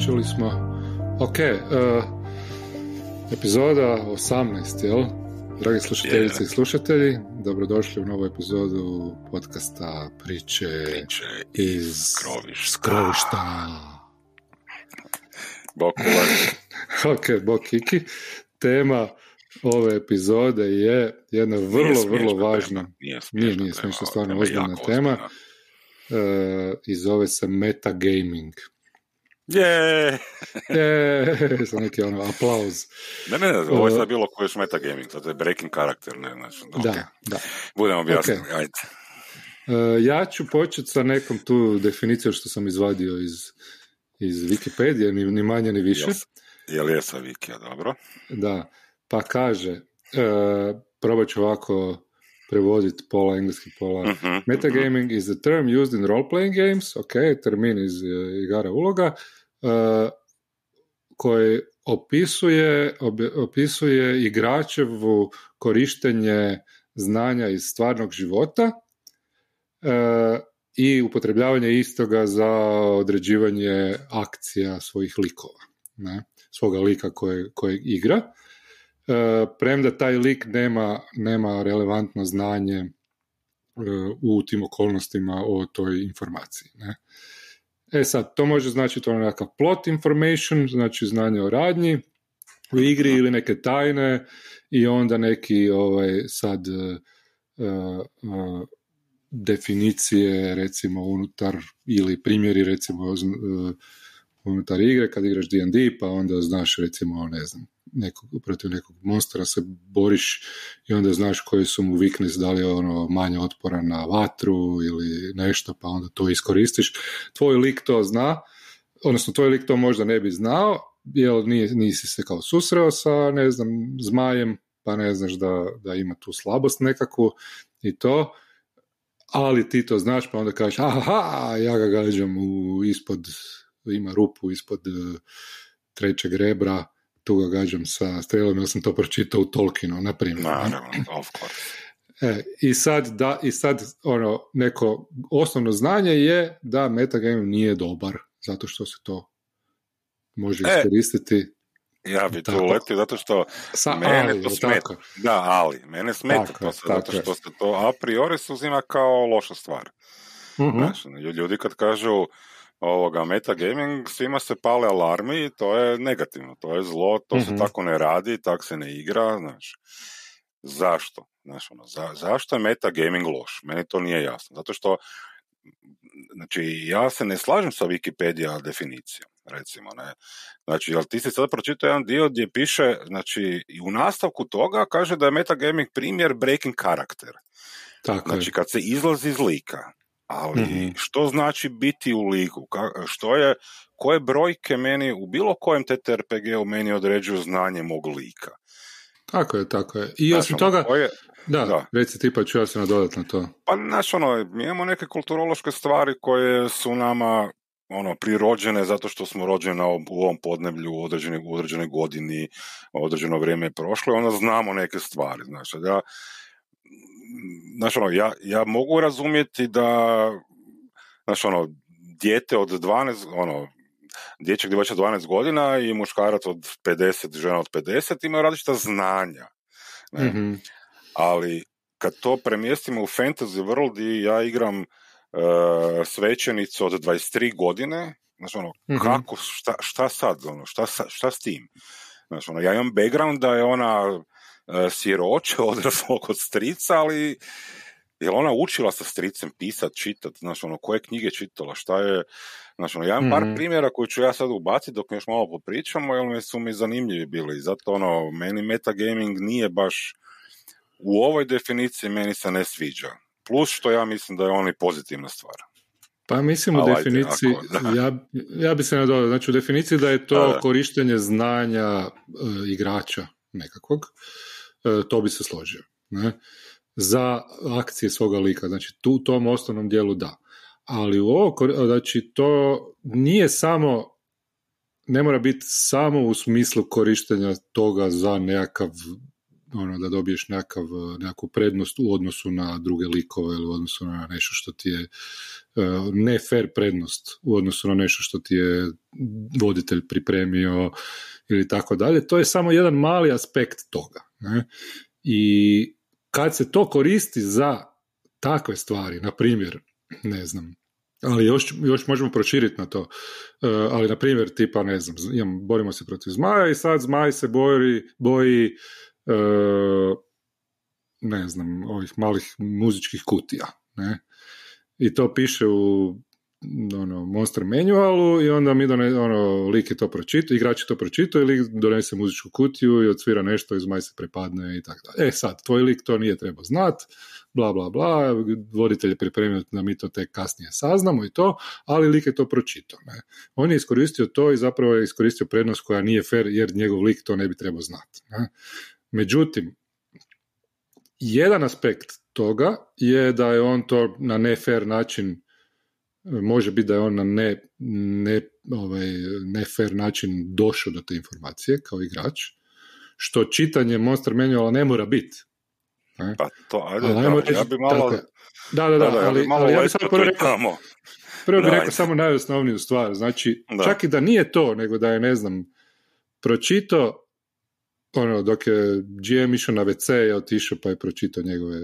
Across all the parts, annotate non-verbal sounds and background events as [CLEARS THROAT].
počeli smo. Ok, uh, epizoda 18, jel? Dragi slušateljice i slušatelji, dobrodošli u novu epizodu podcasta Priče, Priče iz Skrovišta. Skrovišta. Bok [LAUGHS] ok, bok Kiki. Tema ove epizode je jedna vrlo, vrlo važna. Nije Nije, nije smiješno, stvarno ozbiljna tema. Uh, I zove se metagaming. Je. Je, sa neki ono aplauz. Ne, ne, ne, ovo je sad bilo koji je metagaming, to je breaking karakter, ne, znači, ok. Da, da. Budemo objasnili, Ok. ajde. Uh, ja ću početi sa nekom tu definicijom što sam izvadio iz, iz Wikipedije, ni, ni manje ni više. Jel, jel je sa Vikija, dobro? Da, pa kaže, uh, probat ću ovako prevoditi pola engleski, pola mhm. Metagaming is the term used in role-playing games, ok, termin iz uh, igara uloga, uh, koji opisuje, opisuje igračevu korištenje znanja iz stvarnog života uh, i upotrebljavanje istoga za određivanje akcija svojih likova, ne? svoga lika koje, kojeg igra. Uh, premda taj lik nema, nema relevantno znanje e, u tim okolnostima o toj informaciji. Ne? E sad, to može značiti nekakav plot information, znači znanje o radnji u igri ili neke tajne i onda neki ovaj sad e, e, definicije recimo unutar ili primjeri recimo e, unutar igre kad igraš D&D pa onda znaš recimo ne znam nekog, protiv nekog monstera se boriš i onda znaš koji su mu weakness, da li je ono manje otpora na vatru ili nešto, pa onda to iskoristiš. Tvoj lik to zna, odnosno tvoj lik to možda ne bi znao, jer nije, nisi se kao susreo sa, ne znam, zmajem, pa ne znaš da, da ima tu slabost nekakvu i to, ali ti to znaš, pa onda kažeš, aha, ja ga gađam u, ispod, ima rupu ispod trećeg rebra, tu ga gađam sa strelom, jer sam to pročitao u Tolkienu, na primjer. Naravno, of course. E, i sad, da, i sad ono, neko osnovno znanje je da metagame nije dobar, zato što se to može E, iskoristiti Ja bi tu Tako. letio zato što sa mene ali, to smeta. tako? Da, ali, mene smeta Tako to se, tako zato što se to a priori se uzima kao loša stvar. Znaš, lju- ljudi kad kažu ovoga metagaming, svima se pale alarmi i to je negativno, to je zlo, to se Mhm. tako ne radi, tak se ne igra, znaš. Zašto? Znaš, ono, za, zašto je metagaming loš? Meni to nije jasno. Zato što, znači, ja se ne slažem sa Wikipedia definicijom, recimo, ne. Znači, jel ti si sad pročitao jedan dio gdje piše, znači, i u nastavku toga kaže da je metagaming primjer breaking karakter. Tako Znači, je. kad se izlazi iz lika, ali Mhm. što znači biti u liku? Ka- što je, koje brojke meni u bilo kojem TTRPG-u meni određuju znanje mog lika? Tako je, tako je. I osim ono, toga, koje- da, da. reci ti pa ću ja se nadodat na to. pa, znaš, ono, mi imamo neke kulturološke stvari koje su nama ono, prirođene zato što smo rođeni na ovom- u ovom podneblju u određenoj, u određenoj godini, određeno vrijeme je prošlo i onda znamo neke stvari, sad ja, znaš, ono, ja, ja mogu razumjeti da, znaš, ono, dijete od 12, ono, dječak djevojčak od 12 godina i muškarac od 50, žena od 50 imaju različita znanja. Ne? Mhm. ali kad to premjestimo u fantasy world i ja igram uh, svećenicu od 23 godine, znači ono, Mhm. kako, šta, šta sad, ono, šta, šta s tim? Znači ono, ja imam background da je ona uh, siroče [LAUGHS] odrasla kod strica, ali je ona učila sa stricem pisat, čitat, znači ono, koje knjige čitala, šta je, znači ono, ja imam par Mhm. primjera koji ću ja sad ubaciti dok još malo popričamo, jer mi su mi zanimljivi bili, zato ono, meni metagaming nije baš u ovoj definiciji meni se ne sviđa. Plus što ja mislim da je on i pozitivna stvar. Pa mislim u definiciji, ako- ja, ja bi se nadodao, znači u definiciji da je to korištenje znanja e, igrača nekakvog, e, to bi se složio. Ne? Za akcije svoga lika, znači tu u tom osnovnom dijelu da. Ali u ovo, znači to nije samo, ne mora biti samo u smislu korištenja toga za nekakav ono, da dobiješ nekakav, nekakvu prednost u odnosu na druge likove ili u odnosu na nešto što ti je ne fair prednost u odnosu na nešto što ti je voditelj pripremio ili tako dalje. To je samo jedan mali aspekt toga. Ne? I kad se to koristi za takve stvari, na primjer, ne znam, ali još, još možemo proširiti na to. Uh, ali, na primjer, tipa, ne znam, imam, borimo se protiv zmaja i sad zmaj se boji, boji ne znam, ovih malih muzičkih kutija. Ne? I to piše u ono, Monster Manualu i onda mi done, ono, lik je to pročito, igrač je to pročito i lik donese muzičku kutiju i odsvira nešto i zmaj se prepadne i tako dalje. E sad, tvoj lik to nije trebao znat, bla bla bla, voditelj je pripremio da mi to tek kasnije saznamo i to, ali lik je to pročitao. Ne? On je iskoristio to i zapravo je iskoristio prednost koja nije fair jer njegov lik to ne bi trebao znati. Ne? Međutim, jedan aspekt toga je da je on to na ne fair način može biti da je on na ne, ne, ovaj, ne fair način došao do te informacije kao igrač, što čitanje Monster Manuala ne mora biti. Pa to, ajde, da, ja bi malo... da, da, da, ali, ali ja bi samo prvo rekao, prvo bih rekao samo najosnovniju stvar, znači, čak i da nije to, nego da je, ne znam, pročito ono, dok je GM išao na WC je otišao pa je pročitao njegove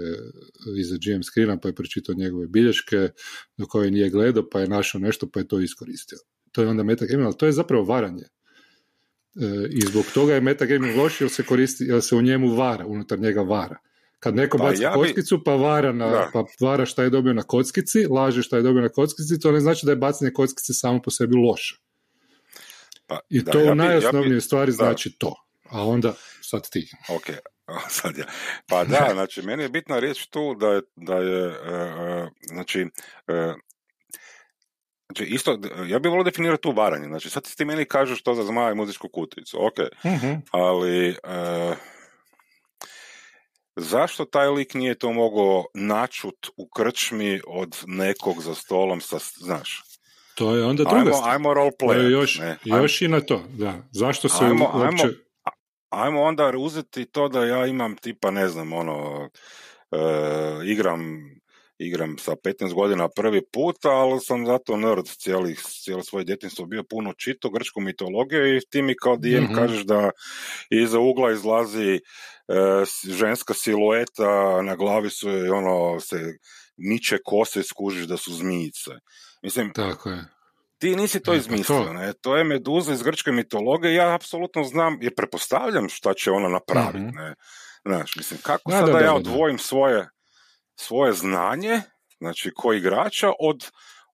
iza GM skrina pa je pročitao njegove bilješke do koje nije gledao pa je našao nešto pa je to iskoristio. To je onda metagaming, ali to je zapravo varanje. E, I zbog toga je metagaming loš jer se koristi, jer se u njemu vara, unutar njega vara. Kad neko pa baci ja kockicu pa vara, na, pa vara šta je dobio na kockici, laže šta je dobio na kockici, to ne znači da je bacanje kockice samo po sebi loše. Pa, I to u najosnovnijoj stvari znači to a onda sad ti. Ok, [LAUGHS] sad ja. Pa da, znači, meni je bitna riječ tu da je, da je uh, znači, uh, Znači, isto, ja bih volio definirati tu varanje. Znači, sad ti meni kažeš to za zmaja i muzičku kuticu, ok, uh ali uh, zašto taj lik nije to mogao načut u krčmi od nekog za stolom sa, znaš? To je onda druga ajmo, Ajmo role play. Još, ne? još i na to, da. Zašto se ajmo, uopće... Ajmo, ajmo onda uzeti to da ja imam tipa, ne znam, ono, e, igram igram sa 15 godina prvi put, ali sam zato nerd cijeli, cijelo svoje djetinstvo bio puno čito grčku mitologiju i ti mi kao DM mm kažeš da iza ugla izlazi e, ženska silueta, na glavi su ono se niče kose skužiš da su zmijice. Mislim, Tako je ti nisi to e, pa izmislio, ne? To je meduza iz grčke mitologije, ja apsolutno znam, jer pretpostavljam šta će ona napraviti, mm ne? Znaš, mislim, kako da, sada da, ja odvojim svoje, svoje znanje, znači, ko igrača, od,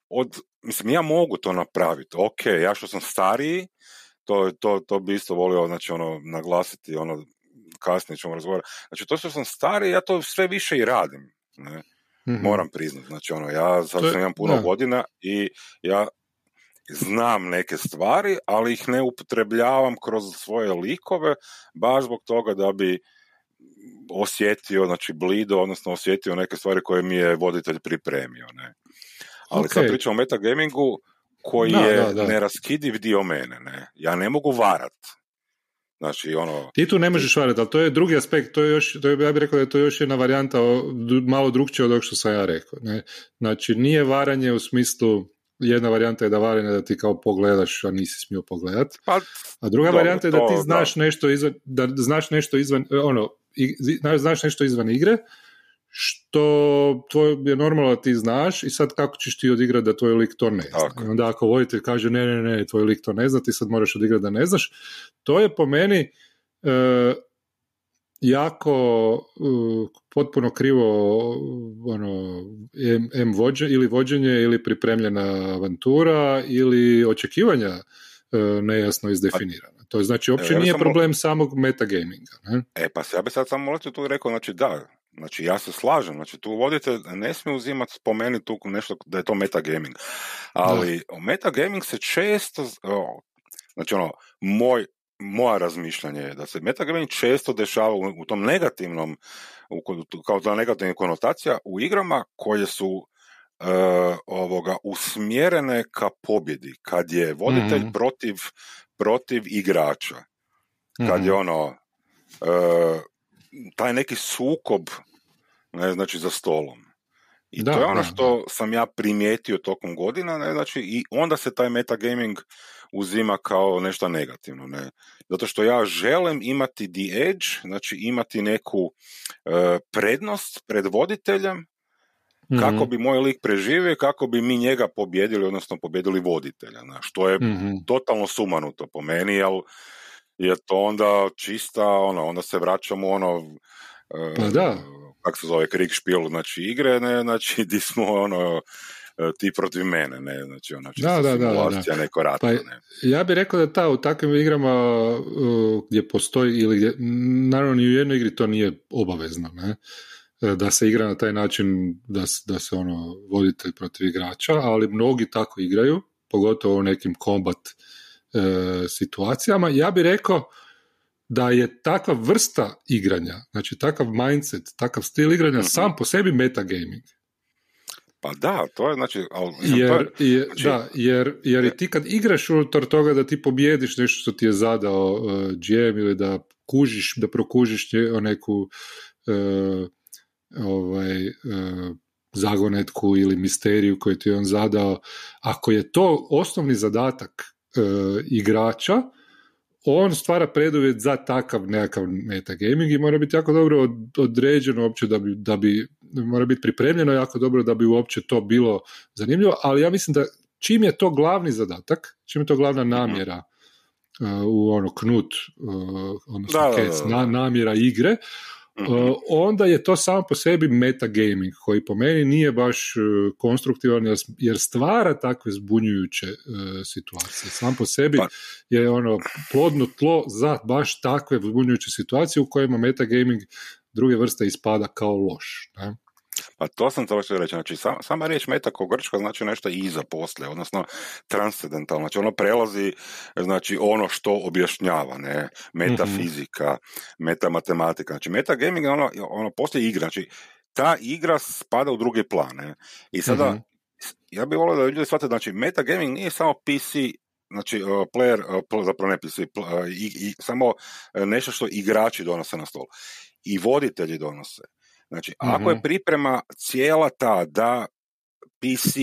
od, mislim, ja mogu to napraviti, ok, ja što sam stariji, to, to, to bi isto volio, znači, ono, naglasiti, ono, kasnije ćemo razgovarati, znači, to što sam stariji, ja to sve više i radim, ne? Mhm. Moram priznati, znači ono, ja sad sam imam puno godina i ja znam neke stvari, ali ih ne upotrebljavam kroz svoje likove, baš zbog toga da bi osjetio, znači blido, odnosno osjetio neke stvari koje mi je voditelj pripremio. Ne? Ali okay. sad pričam o metagamingu koji je neraskidiv dio mene. Ne? Ja ne mogu varat. Znači, ono... Ti tu ne možeš varati, ali to je drugi aspekt, to je još, to je, ja bih rekao da je to još jedna varijanta malo drugčija od ovog što sam ja rekao. Ne? Znači, nije varanje u smislu jedna varijanta je da varene da ti kao pogledaš, a nisi smio pogledat. Pa, a druga varijanta je da ti znaš nešto izvan, da znaš nešto izvan, ono, znaš nešto izvan igre, što tvoj, je normalno da ti znaš i sad kako ćeš ti odigrati da tvoj lik to ne zna. Onda ako voditelj kaže ne, ne, ne, tvoj lik to ne zna, ti sad moraš odigrati da ne znaš. To je po meni e, jako uh, potpuno krivo ono, em, em vođe, ili vođenje ili pripremljena avantura ili očekivanja uh, nejasno izdefinirana. To je znači uopće nije problem samog metagaminga. Ne? E pa ja bi sad samo tu rekao, znači da, Znači ja se slažem, znači tu vodite, ne smije uzimati spomenuti tu nešto da je to metagaming. Ali da. metagaming se često, znači ono, moj moja razmišljanje je da se metagaming često dešava u, tom negativnom, kao ta negativna konotacija u igrama koje su e, ovoga usmjerene ka pobjedi, kad je voditelj mhm. protiv, protiv igrača. Kad je mhm. ono, e, taj neki sukob ne, znači za stolom. I da, to je ono što sam ja primijetio tokom godina, ne, znači i onda se taj metagaming uzima kao nešto negativno, ne. Zato što ja želim imati the edge, znači imati neku e, prednost pred voditeljem kako mhm. bi moj lik preživio kako bi mi njega pobjedili, odnosno pobjedili voditelja, na, što je mm totalno sumanuto po meni, ali je to onda čista, ono, onda se vraćamo ono, e, pa da. kako se zove, Kriegspiel, znači igre, ne, znači [LAUGHS] di smo ono, ti protiv mene, ne, znači ona čista da, da, simulacija, da, neko pa, ne. Ja bih rekao da ta u takvim igrama gdje postoji, ili gdje, naravno ni u jednoj igri to nije obavezno, ne, E, da se igra na taj način da, da se ono voditelj protiv igrača, ali mnogi tako igraju, pogotovo u nekim kombat e, situacijama. Ja bih rekao da je takva vrsta igranja, znači takav mindset, takav stil igranja mm sam po sebi metagaming. Pa da, to je znači... Ali, jer, je, znači, da, jer, jer ti kad igraš unutar toga da ti pobjediš nešto što ti je zadao uh, GM ili da kužiš, da prokužiš neku uh, ovaj, e, zagonetku ili misteriju koju ti je on zadao, ako je to osnovni zadatak e, igrača, on stvara preduvjet za takav nekakav metagaming i mora biti jako dobro određeno uopće da bi, da bi, mora biti pripremljeno jako dobro da bi uopće to bilo zanimljivo, ali ja mislim da čim je to glavni zadatak, čim je to glavna namjera uh, u ono knut, uh, odnosno da, namjera igre, mm onda je to samo po sebi metagaming, koji po meni nije baš konstruktivan jer stvara takve zbunjujuće situacije. Sam po sebi pa. je ono plodno tlo za baš takve zbunjujuće situacije u kojima metagaming druge vrste ispada kao loš. Ne? Pa to sam to reći. Znači, sama riječ metako grčka znači nešto iza poslije, odnosno transcendentalno. Znači, ono prelazi, znači, ono što objašnjava, ne, metafizika, mm-hmm. metamatematika. Znači, metagaming je ono, ono poslije igra. Znači, ta igra spada u druge plane. I sada, mhm. ja bih volio da ljudi shvate, znači, metagaming nije samo PC znači uh, player, uh, zapravo ne PC, uh, i, i, samo nešto što igrači donose na stol. I voditelji donose. Znači, ako je mhm. priprema cijela ta da PC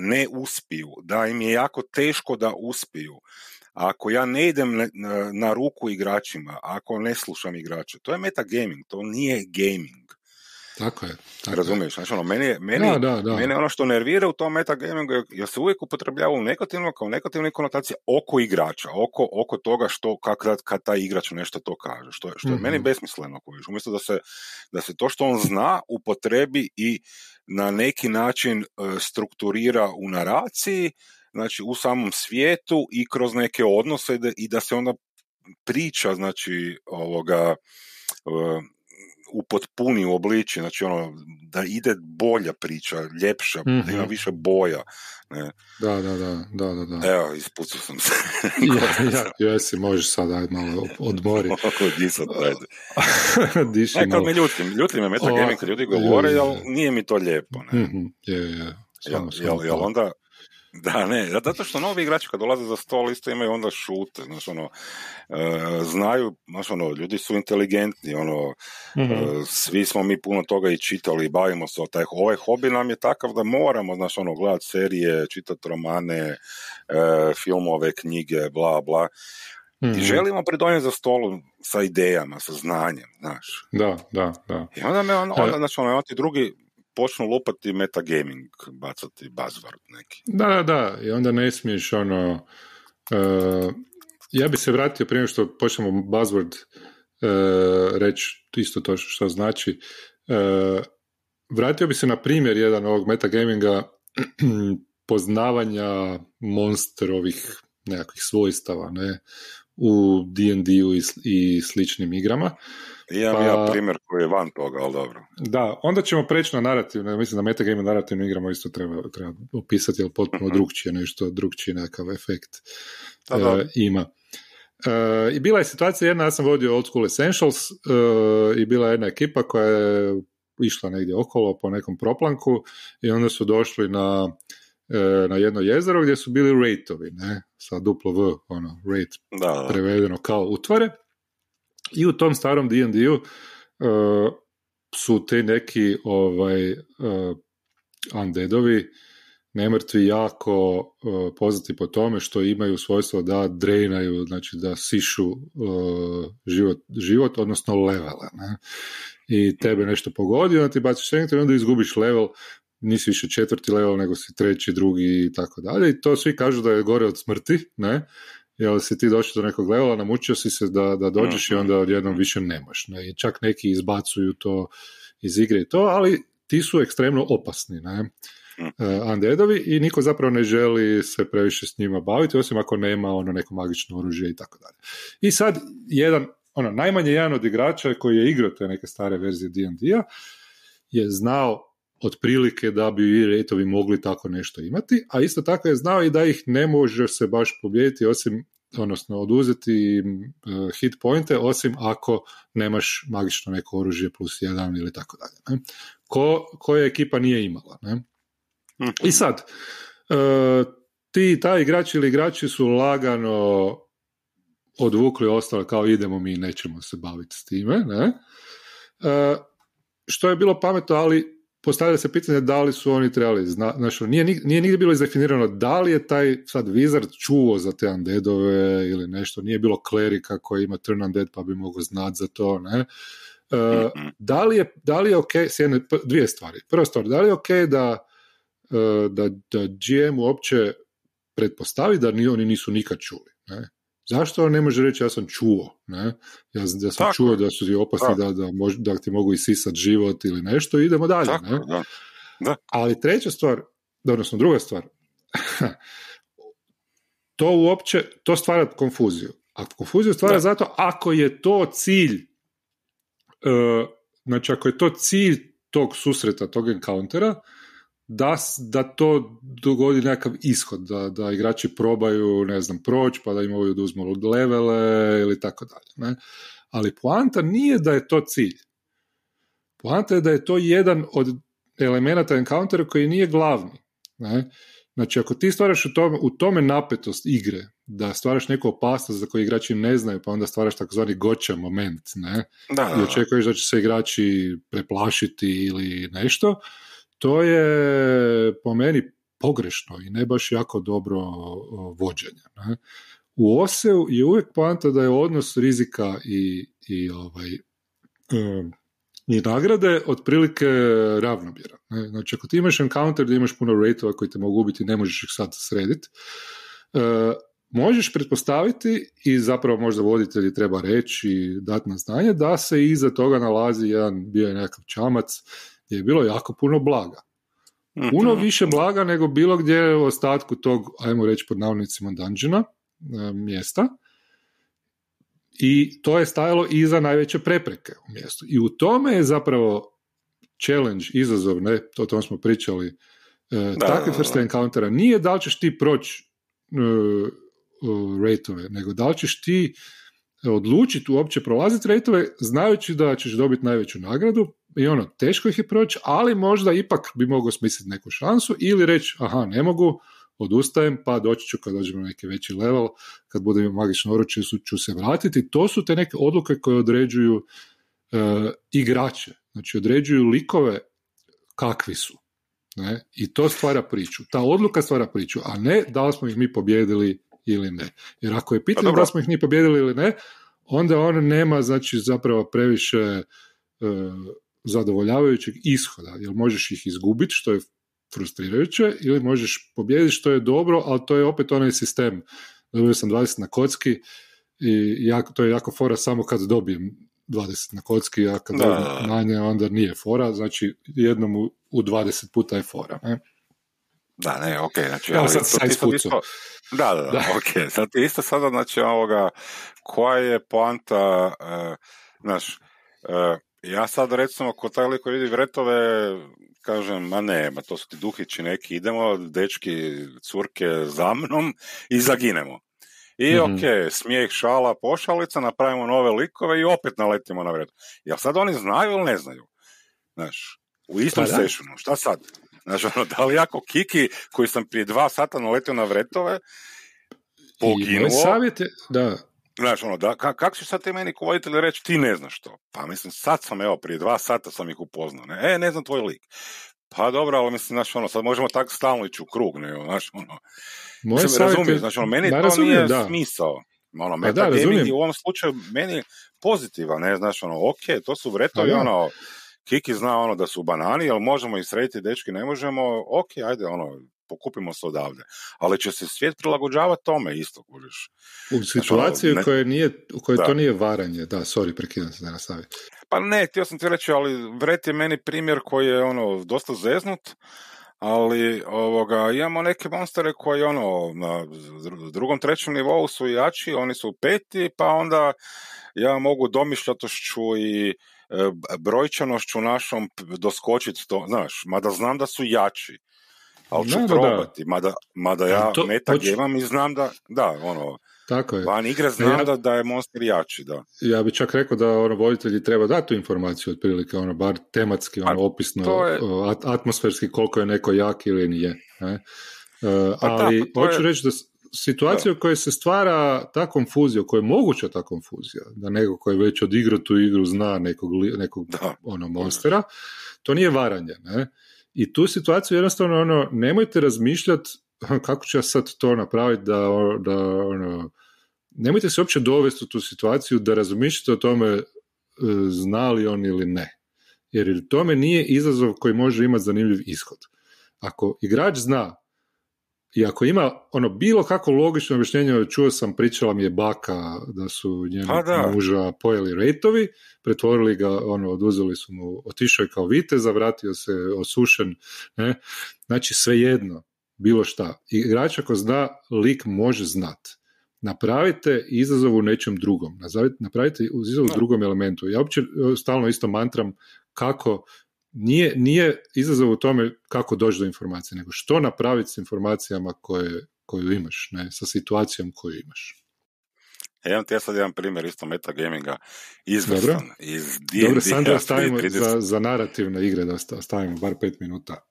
ne uspiju, da im je jako teško da uspiju, ako ja ne idem na, na ruku igračima, ako ne slušam igrače, to je metagaming, to nije gaming. Tako je. Tako Razumiješ? Znači, ono, meni, meni, da, da, meni ono što nervira u tom metagamingu je se uvijek upotrebljava u negativno, kao negativne konotacije oko igrača, oko, oko toga što, kad, kad taj igrač nešto to kaže, što, što je meni mhm. besmisleno. Kojiš. Umjesto da se, da se to što on zna upotrebi i na neki način e, strukturira u naraciji, znači u samom svijetu i kroz neke odnose i da se onda priča, znači, ovoga, e, upotpuni u obliči, znači ono, da ide bolja priča, ljepša, mm-hmm. da ima mhm. više boja. Ne. Da, da, da, da, da, da. Evo, ispucao sam se. [LAUGHS] ja, ja, jesi, možeš sad aj malo odmori. [LAUGHS] Oko disat, ajde. [LAUGHS] Diši ne, kad me ljutim, ljutim me metagaming kad ljudi govore, ali nije mi to lijepo. Ne. Mm-hmm. Je, je. Jel, jel, jel onda, da, ne, zato što novi igrači kad dolaze za stol isto imaju onda šute, znači ono, e, znaju, znači ono, ljudi su inteligentni, ono, mm svi smo mi puno toga i čitali i bavimo se o taj, ovaj hobi nam je takav da moramo, znači ono, gledati serije, čitati romane, e, filmove, knjige, bla, bla, i mhm. želimo pridonijeti za stolu sa idejama, sa znanjem, znaš. Da, da, da. I onda me, onda, onda znači, ono, ti drugi počnu lupati metagaming, bacati buzzword neki. Da, da, da, i onda ne smiješ ono... Uh, ja bi se vratio prije što počnemo buzzword uh, reći isto to što znači. Uh, vratio bi se na primjer jedan ovog metagaminga [CLEARS THROAT] poznavanja monsterovih nekakvih svojstava ne, u D&D-u i, i sličnim igrama. Imam pa, ja primjer koji je van toga, ali dobro. Da, onda ćemo preći na narativne, mislim da metagame narativnu igramo isto treba, treba opisati, jer potpuno uh drugčije nešto, drugčiji nekakav efekt uh, ima. Uh, I bila je situacija jedna, ja sam vodio Old School Essentials uh, i bila je jedna ekipa koja je išla negdje okolo po nekom proplanku i onda su došli na na jedno jezero gdje su bili rateovi, ne, sa duplo V, ono, rate da, da. prevedeno kao utvare i u tom starom D&D-u su te neki ovaj, uh, undeadovi, nemrtvi jako uh, poznati po tome što imaju svojstvo da drejnaju, znači da sišu uh, život, život, odnosno levele. Ne? I tebe nešto pogodi, onda ti baciš i onda izgubiš level, nisi više četvrti level, nego si treći, drugi i tako dalje. I to svi kažu da je gore od smrti, ne? Jer si ti došao do nekog levela, namučio si se da, da dođeš i onda odjednom više nemaš. Ne? I čak neki izbacuju to iz igre i to, ali ti su ekstremno opasni. Ne? uh, undeadovi i niko zapravo ne želi se previše s njima baviti, osim ako nema ono neko magično oružje i tako dalje. I sad jedan, ono, najmanje jedan od igrača koji je igrao te neke stare verzije D&D-a je znao otprilike da bi i ratovi mogli tako nešto imati, a isto tako je znao i da ih ne može se baš pobijediti osim odnosno oduzeti uh, hit pointe osim ako nemaš magično neko oružje plus jedan ili tako dalje. Ko, koja ekipa nije imala. Ne? I sad, uh, ti, taj igrači ili igrači su lagano odvukli ostale kao idemo mi, nećemo se baviti s time, ne? Uh, što je bilo pametno, ali postavlja se pitanje da li su oni trebali, zna, znači, nije, nije nigdje bilo izdefinirano da li je taj sad Wizard čuo za te undeadove ili nešto, nije bilo klerika koji ima turn undead pa bi mogao znati za to, ne? Uh, da, li je, da li je ok, s jedne, dvije stvari. Prva stvar, da li je ok da E, da, da GM uopće pretpostavi da ni oni nisu nikad čuli. Ne? Zašto on ne može reći ja sam čuo? Ne? Ja, ja sam čuo da su ti opasni da, da, mož, da ti mogu isisati život ili nešto i idemo dalje. ne? Da. Da. Ali treća stvar, odnosno druga stvar, [LAUGHS] to uopće, to stvara konfuziju. A konfuziju stvara zato ako je to cilj, uh, znači ako je to cilj tog susreta, tog encountera, da, da to dogodi nekakav ishod, da, da igrači probaju, ne znam, proći, pa da im ovaj oduzmu levele ili tako dalje. Ne? Ali poanta nije da je to cilj. Poanta je da je to jedan od elemenata encountera koji nije glavni. Ne? Znači, ako ti stvaraš u tome, u tome napetost igre, da stvaraš neku opasnost za koju igrači ne znaju, pa onda stvaraš takozvani goća moment, ne? Da, I očekuješ da će se igrači preplašiti ili nešto, to je po meni pogrešno i ne baš jako dobro vođenje. Ne? U OSEU je uvijek poanta da je odnos rizika i, i, ovaj, i nagrade otprilike ravnomjeran. Znači, ako ti imaš encounter da imaš puno rateova koji te mogu ubiti, ne možeš ih sad srediti, e, možeš pretpostaviti i zapravo možda voditelji treba reći i dati na znanje da se iza toga nalazi jedan, bio je nekakav čamac je bilo jako puno blaga. Puno mhm. više blaga nego bilo gdje u ostatku tog, ajmo reći pod navodnicima, dungeona, e, mjesta. I to je stajalo iza najveće prepreke u mjestu. I u tome je zapravo challenge, izazov, ne, o tom smo pričali, e, takve vrste encountera. Nije da li ćeš ti proći uh, nego da li ćeš ti odlučiti uopće prolaziti rejtove znajući da ćeš dobiti najveću nagradu i ono, teško ih je proći, ali možda ipak bi mogao smisliti neku šansu ili reći, aha, ne mogu, odustajem, pa doći ću kad dođemo na neki veći level, kad budem magično oručje ću se vratiti. To su te neke odluke koje određuju e, igrače, znači određuju likove kakvi su. Ne? I to stvara priču. Ta odluka stvara priču, a ne da li smo ih mi pobjedili ili ne. Jer ako je pitanje pa da smo ih mi pobjedili ili ne, onda on nema znači zapravo previše e, zadovoljavajućeg ishoda, jer možeš ih izgubiti, što je frustrirajuće, ili možeš pobijediti, što je dobro, ali to je opet onaj sistem. Dobio sam 20 na kocki i jako, to je jako fora samo kad dobijem 20 na kocki, a kad dobijem manje, onda nije fora, znači jednom u, u 20 puta je fora. Ne? Da, ne, ok, znači... Evo sad, sad isto, da, da, da, da, ok, sad isto sada, znači, ovoga, koja je poanta, uh, znaš, uh, ja sad recimo kod taj liko vidi vretove, kažem, ma ne, ma to su ti duhići neki, idemo, dečki, curke za mnom i zaginemo. I mm-hmm. ok, smijeh, šala, pošalica, napravimo nove likove i opet naletimo na vretu. Jel sad oni znaju ili ne znaju? Znaš, u istom pa sessionu, šta sad? Znaš, ono, da li jako Kiki, koji sam prije dva sata naletio na vretove, poginuo? savjet da, Znaš, ono, da, ka, kako ćeš sad ti meni ko voditelj reći ti ne znaš to? Pa mislim, sad sam, evo, prije dva sata sam ih upoznao, ne? E, ne znam tvoj lik. Pa dobro, ali mislim, znaš, ono, sad možemo tako stalno ići u krug, ne, znaš, ono. Moje Mislim, savjet je- razumiješ, znači, ono, meni to nije da. smisao. Ono, Pa da, razumijem. je u ovom slučaju meni pozitivan, ne, znaš, ono, ok, to su vretovi, Pa da. ono, Kiki zna ono da su banani, jel možemo ih srediti, dečki ne možemo, ok, ajde, ono, pokupimo se odavde. Ali će se svijet prilagođavati tome isto, kužiš. U situaciji ono, u kojoj, nije, u kojoj Da. to nije varanje, da, sorry, prekidam se da nastavi. Pa ne, htio sam ti reći, ali Vret je meni primjer koji je ono dosta zeznut, ali ovoga, imamo neke monstere koji ono na dru- drugom, trećem nivou su jači, oni su peti, pa onda ja mogu domišljatošću i brojčanošću našom doskočiti to, znaš, mada znam da su jači. Ali ću Da, da, da. probati, mada, mada ja to- metagamam i znam da, da, ono, Tako je. van igre znam ja- da, da je monster jači, da. Ja bi čak rekao da ono, voditelji treba dati tu informaciju otprilike, ono, bar tematski, ono, opisno, je- atmosferski koliko je neko jak ili nije. Ne? E, da, ali pa hoću je- reći da situacija u kojoj se stvara ta konfuzija, u kojoj je moguća ta konfuzija, da neko koji je već odigrao tu igru zna nekog, nekog Da. ono, monstera, to nije varanje. Ne? I tu situaciju jednostavno ono, nemojte razmišljati kako ću ja sad to napraviti da, da ono, nemojte se uopće dovesti u tu situaciju da razmišljate o tome e, zna li on ili ne. Jer tome nije izazov koji može imati zanimljiv ishod. Ako igrač zna i ako ima ono bilo kako logično objašnjenje, čuo sam, pričala mi je baka da su njenog da. muža pojeli rejtovi, pretvorili ga, ono, oduzeli su mu, otišao je kao viteza, vratio se osušen, ne? Znači, svejedno, bilo šta. Igrač ako zna, lik može znat. Napravite izazov u nečem drugom. Napravite izazov u drugom elementu. Ja uopće e, stalno isto mantram kako nije, nije izazov u tome kako doći do informacije, nego što napraviti s informacijama koje, koju imaš, ne, sa situacijom koju imaš. Ja imam ti ja sad jedan primjer isto metagaminga izvrstan Dobro. iz D&D-a Dobro, Sandra, stavimo 30 za, za narativne igre da sta- stavimo bar pet minuta.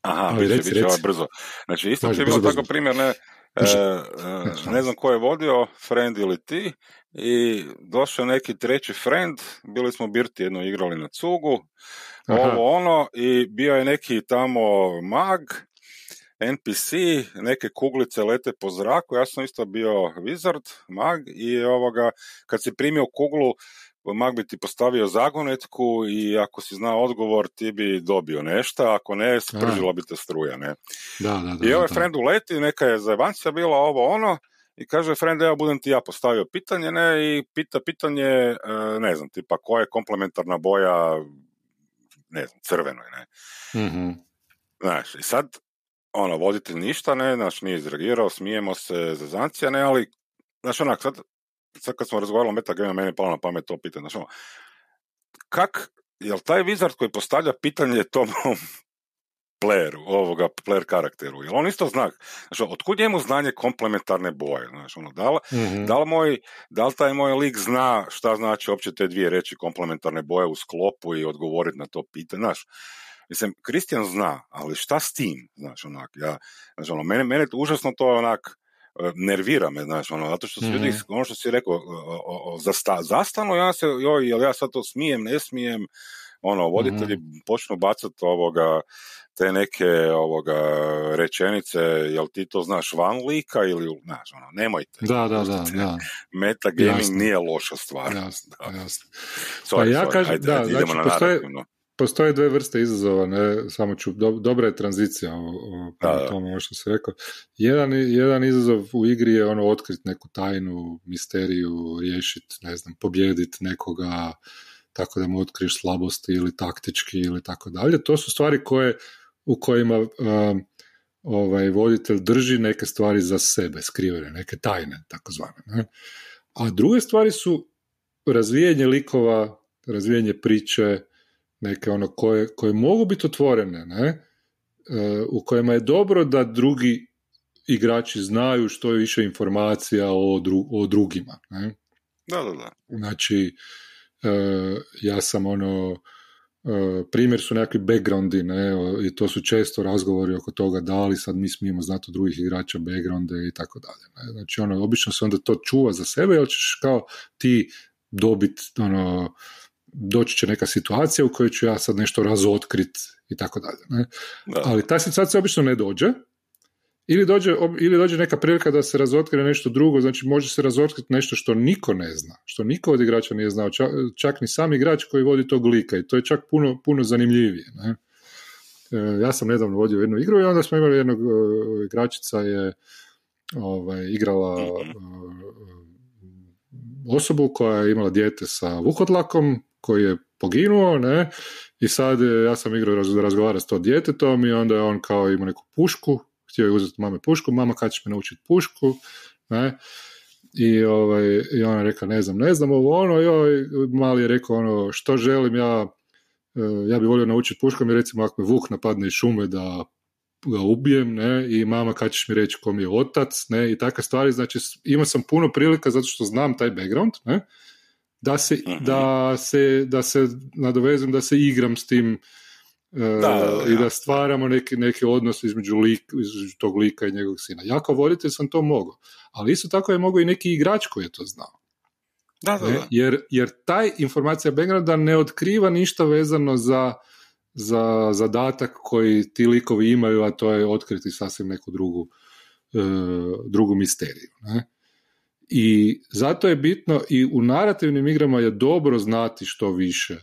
Aha, Ali bit će, reci, reci. brzo. Znači, isto Može, ti je bilo tako primjer, ne, e, e, ne znam ko je vodio, friend ili ti, i došao neki treći friend, bili smo Birti jedno igrali na cugu, Aha. ovo ono, i bio je neki tamo mag, NPC, neke kuglice lete po zraku, ja sam isto bio wizard, mag, i ovoga, kad si primio kuglu, mag bi ti postavio zagonetku i ako si znao odgovor ti bi dobio nešto, ako ne, spržila bi te struja, ne. Da, da, da. I ovaj friend uleti, neka je zajebancija bila ovo ono, i kaže friend, evo budem ti ja postavio pitanje, ne, i pita pitanje, e, ne znam, tipa koja je komplementarna boja, ne znam, crvenoj, ne. Mhm. Znaš, i sad, ono, voditelj ništa, ne, znaš, nije izreagirao, smijemo se, zezancija, ne, ali, znaš, onak, sad, sad kad smo razgovarali o metagame, meni je palo na pamet to pitanje, znaš, ono, kak, jel taj wizard koji postavlja pitanje tom playeru, ovoga player karakteru, jel on isto zna, znaš, otkud njemu znanje komplementarne boje, znaš, ono, da li, Mhm. da li, moj, da li taj moj lik zna šta znači uopće te dvije reći komplementarne boje u sklopu i odgovoriti na to pitanje, znaš, Mislim, Kristijan zna, ali šta s tim, znaš, onak, ja, znaš, ono, mene, mene užasno to onak, e, nervira me, znaš, ono, zato što su ljudi, Mhm. ono što si rekao, o, o, o, zasta, zastanu, ja se, joj, jel ja sad to smijem, ne smijem, ono, voditelji počnu bacati ovoga, te neke ovoga rečenice, jel ti to znaš van lika ili, znaš, ono, nemojte. Da, da, da, da. Metagaming Jasno. nije loša stvar. Jasno, Da. jasno. Sorry, Pa ja sorry, kažem, ajde, da, ajde, idemo znači, na postoje-. Postoje dve vrste izazova, ne, samo ću, do, dobra je tranzicija o, o, Da, tome, ovo što si rekao. Jedan, jedan izazov u igri je ono otkriti neku tajnu, misteriju, riješiti, ne znam, pobjediti nekoga, tako da mu otkriješ slabosti ili taktički ili tako dalje. To su stvari koje, u kojima ovaj, voditelj drži neke stvari za sebe, skrivene, neke tajne, takozvane. Ne? A druge stvari su razvijanje likova, razvijanje priče, neke ono koje, koje mogu biti otvorene, ne? E, u kojima je dobro da drugi igrači znaju što je više informacija o, dru, o drugima. Ne? Da, da, da. Znači, e, ja sam ono, primjer su nekakvi backgroundi ne, i to su često razgovori oko toga da li sad mi smijemo znati od drugih igrača backgrounde i tako dalje. Znači ono, obično se onda to čuva za sebe, jer ćeš kao ti dobit ono, doći će neka situacija u kojoj ću ja sad nešto razotkrit i tako dalje. Ali ta situacija obično ne dođe, ili dođe, ili dođe neka prilika da se razotkrije nešto drugo, znači može se razotkriti nešto što niko ne zna, što niko od igrača nije znao, čak, ni sam igrač koji vodi tog lika i to je čak puno, puno zanimljivije. Ne? E, ja sam nedavno vodio jednu igru i onda smo imali jednog e, igračica je ovaj, igrala e, osobu koja je imala dijete sa vukodlakom, koji je poginuo, ne, i sad ja sam igrao razgovarati s to djetetom i onda je on kao imao neku pušku htio je uzeti mame pušku, mama kad ćeš me naučiti pušku, ne, i, ovaj, i ona je rekla, ne znam, ne znam, ovo ono, joj, mali je rekao ono, što želim, ja, e, ja bi volio naučiti puškom i recimo ako me vuk napadne iz šume da ga ubijem, ne, i mama kad ćeš mi reći ko mi je otac, ne, i takve stvari, znači imao sam puno prilika zato što znam taj background, ne, da se, mhm. da se, da se nadovezem, da se igram s tim da, i da stvaramo neki, neki odnos između, lik, između tog lika i njegovog sina. Ja kao voditelj sam to mogao, ali isto tako je mogao i neki igrač koji je to znao. Da, da, da. Jer, jer taj informacija backgrounda ne otkriva ništa vezano za, za zadatak koji ti likovi imaju, a to je otkriti sasvim neku drugu, e, drugu misteriju. Ne? I zato je bitno i u narativnim igrama je dobro znati što više e,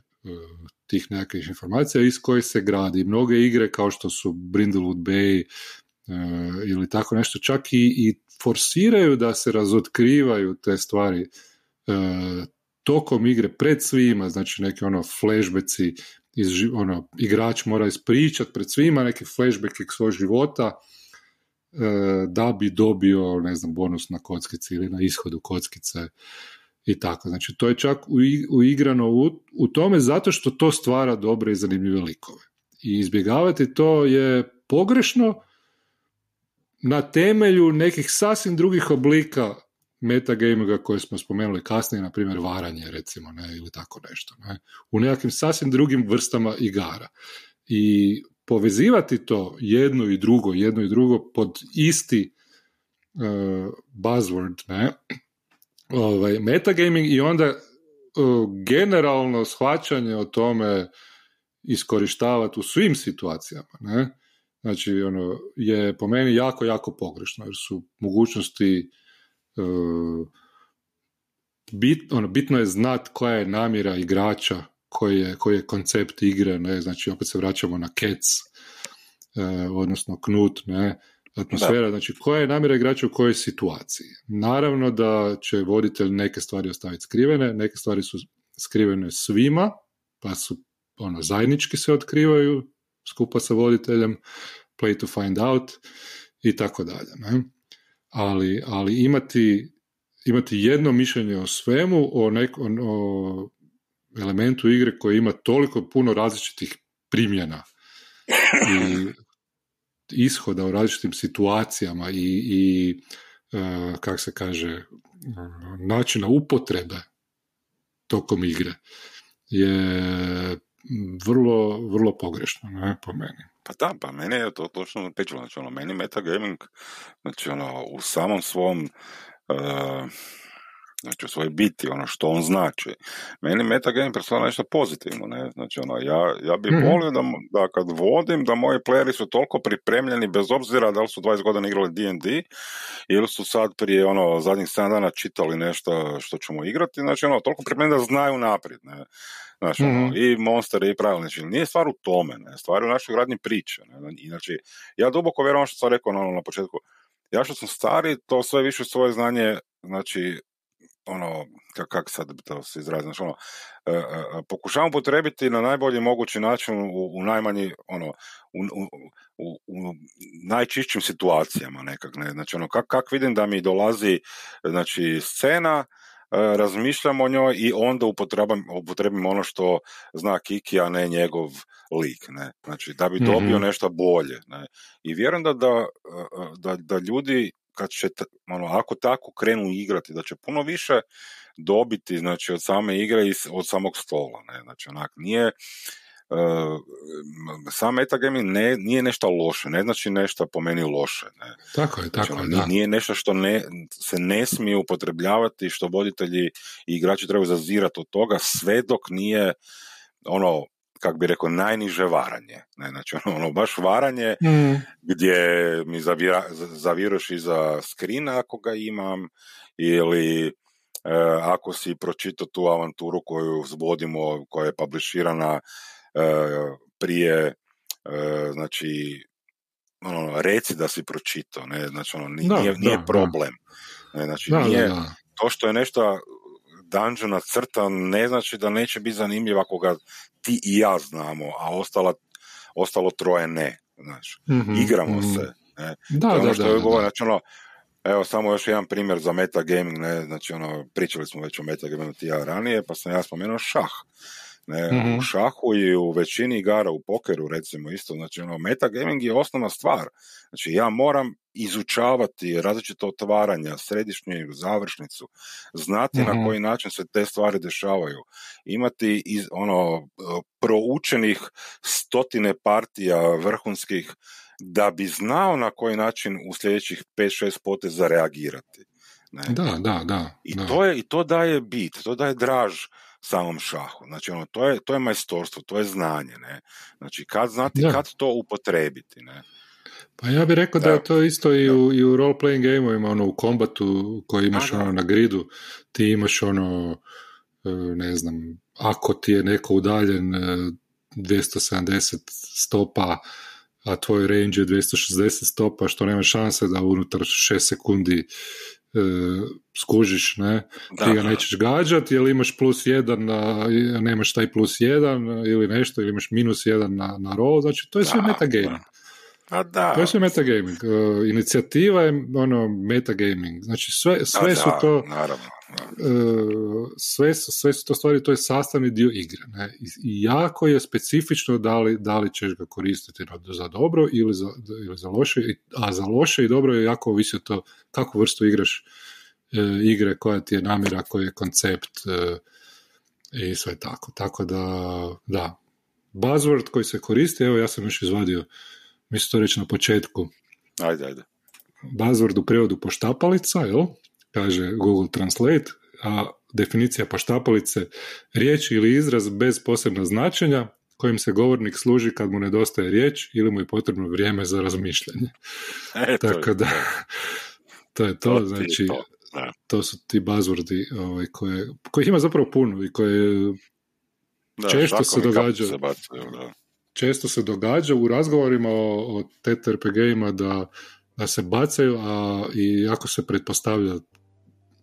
tih nekakvih informacija iz kojih se gradi. Mnoge igre kao što su Brindlewood Bay e, ili tako nešto, čak i, i forsiraju da se razotkrivaju te stvari e, tokom igre pred svima, znači neki ono flashbacki iz, ono, igrač mora ispričati pred svima neki flashback iz svojeg života e, da bi dobio, ne znam, bonus na kockici ili na ishodu kockice i tako. Znači, to je čak uigrano u, u tome zato što to stvara dobre i zanimljive likove. I izbjegavati to je pogrešno na temelju nekih sasvim drugih oblika metagaminga koje smo spomenuli kasnije, na primjer varanje recimo, ne, ili tako nešto, ne, u nekakvim sasvim drugim vrstama igara. I povezivati to jedno i drugo, jedno i drugo pod isti uh, buzzword, ne, ovaj, metagaming i onda generalno shvaćanje o tome iskorištavati u svim situacijama. Ne? Znači, ono, je po meni jako, jako pogrešno, jer su mogućnosti uh, bit, ono, bitno je znat koja je namjera igrača, koji je, koji je koncept igre, ne? znači opet se vraćamo na kec, odnosno knut, ne? Atmosfera, znači koja je namjera igrača u kojoj situaciji. Naravno da će voditelj neke stvari ostaviti skrivene, neke stvari su skrivene svima, pa su ono, zajednički se otkrivaju skupa sa voditeljem, play to find out i tako dalje. Ne? Ali, ali imati, imati jedno mišljenje o svemu, o, nekom o elementu igre koji ima toliko puno različitih primjena i ishoda u različitim situacijama i, i uh, kak se kaže, načina upotrebe tokom igre je vrlo, vrlo pogrešno, ne, po meni. Pa da, pa meni je to točno pečilo, znači ono, meni metagaming, znači ono, u samom svom uh, znači u svojoj biti, ono što on znači. Meni metagame predstavlja nešto pozitivno, ne? Znači, ono, ja, ja bih mm volio da, da kad vodim, da moji playeri su toliko pripremljeni, bez obzira da li su 20 godina igrali D&D, ili su sad prije, ono, zadnjih 7 dana čitali nešto što ćemo igrati, znači, ono, toliko pripremljeni da znaju naprijed, ne? Znači, ono, mhm. i monster i pravilno, znači, nije stvar u tome, ne? Stvar u našoj gradnji priče, ne? Znači, ja duboko vjerujem što sam rekao ono, na početku, ja što sam stari, to sve više svoje znanje, znači, ono, kak, sad to se izrazio, znači ono, e, e, e, pokušavam potrebiti na najbolji mogući način u, u najmanji, ono, u, u, u, najčišćim situacijama nekak, ne, znači ono, kak, kak vidim da mi dolazi, znači, scena, razmišljam o njoj i onda upotrebim, upotrebim ono što zna Kiki, a ne njegov lik, ne, znači, da bi dobio mm nešto bolje, ne, i vjerujem da, da, da, da ljudi kad će, ono, ako tako krenu igrati, da će puno više dobiti znači, od same igre i od samog stola. Ne? Znači, onak, nije, sam metagaming ne, nije nešto loše, ne znači nešto po meni loše. Ne. Tako je, tako znači, je, da. Nije nešto što ne, se ne smije upotrebljavati, što voditelji i igrači trebaju zazirati od toga, sve dok nije ono, kak bi rekao, najniže varanje. Ne? Znači, ono, ono baš varanje Mm. gdje mi zavira, zaviruš iza skrina ako ga imam, ili e, ako si pročitao tu avanturu koju zvodimo, koja je publishirana e, prije, e, znači, ono, reci da si pročitao, ne, znači, ono, ni- Da, nije, nije da, problem. Ne, znači, Da, da, nije, da. to što je nešto dungeona crta ne znači da neće biti zanimljiv ako ga ti i ja znamo, a ostala, ostalo troje ne. Znaš. Mhm, Igramo mhm. se. Ne. Da, To je ono da, što da, je da, govorio, znači ono, evo samo još jedan primjer za metagaming, ne, znači ono, pričali smo već o metagamingu ti ja ranije, pa sam ja spomenuo šah. Ne, Mhm. U šahu i u većini igara, u pokeru recimo isto, znači ono, metagaming je osnovna stvar. Znači ja moram izučavati različite otvaranja, središnju završnicu, znati Mhm. na koji način se te stvari dešavaju, imati iz, ono, proučenih stotine partija vrhunskih da bi znao na koji način u sljedećih 5-6 poteza reagirati. Ne? Da, da, da. I, da. to je, I to daje bit, to daje draž samom šahu. Znači, ono, to je, to je majstorstvo, to je znanje, ne. Znači, kad znati, Da. kad to upotrebiti, ne. Pa ja bih rekao da Da. je to isto i u, i u role-playing gameovima, ono, u kombatu koji imaš Da, da. ono, na gridu, ti imaš ono, e, ne znam, ako ti je neko udaljen e, 270 stopa, a tvoj range je 260 stopa, što nema šanse da unutar 6 sekundi e, skužiš, ne? Da, ti ga da. nećeš gađat, jer imaš plus jedan, a nemaš taj plus jedan ili nešto, ili imaš minus jedan na, na roll, znači to je sve metagaming. da. Pa da. To je sve metagaming. Uh, inicijativa je ono metagaming. Znači sve, sve Da, su to Naravno. uh, sve, su- sve su to stvari, to je sastavni dio igre. Ne? I, jako je specifično da li, da li ćeš ga koristiti za dobro ili za, ili za loše, a za loše i dobro je jako ovisi to kakvu vrstu igraš uh, igre, koja ti je namjera, koji je koncept uh, i sve tako. Tako da, da, buzzword koji se koristi, evo ja sam još izvadio, mislim to reći na početku, Ajde, ajde. buzzword u prevodu poštapalica, jel? kaže Google Translate, a definicija poštapalice riječ ili izraz bez posebna značenja kojim se govornik služi kad mu nedostaje riječ ili mu je potrebno vrijeme za razmišljanje. [LAUGHS] E, to je- Tako da, to je to, to znači, to, da. to su ti buzzwordi ovaj, koje, kojih ima zapravo puno i koje Da, Često se događa. Se bacaju, da. Često se događa u razgovorima o, o TTRPG-ima da, da se bacaju, a i jako se pretpostavlja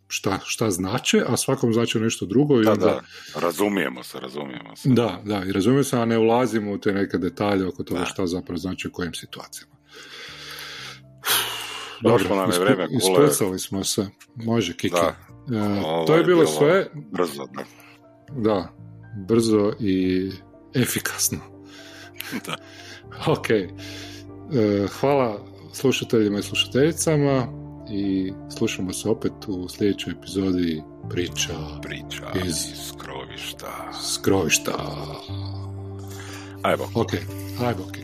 šta, šta znače, a svakom znači nešto drugo. I Da, onda, da, razumijemo se, razumijemo se. da, da, i razumijem se, a ne ulazimo u te neke detalje oko toga Da. šta zapravo znači u kojim situacijama. Došlo nam je Kule. ispucali smo se. Može, Kiki. Da. E, to je bilo bilo- sve. Brzo, da. Da, brzo i efikasno. [LAUGHS] Da. Ok. E, hvala slušateljima i slušateljicama i slušamo se opet u sljedećoj epizodi priča Priča Iz- iz krovišta. skrovišta. Ajmo. Ok, ajmo, ok.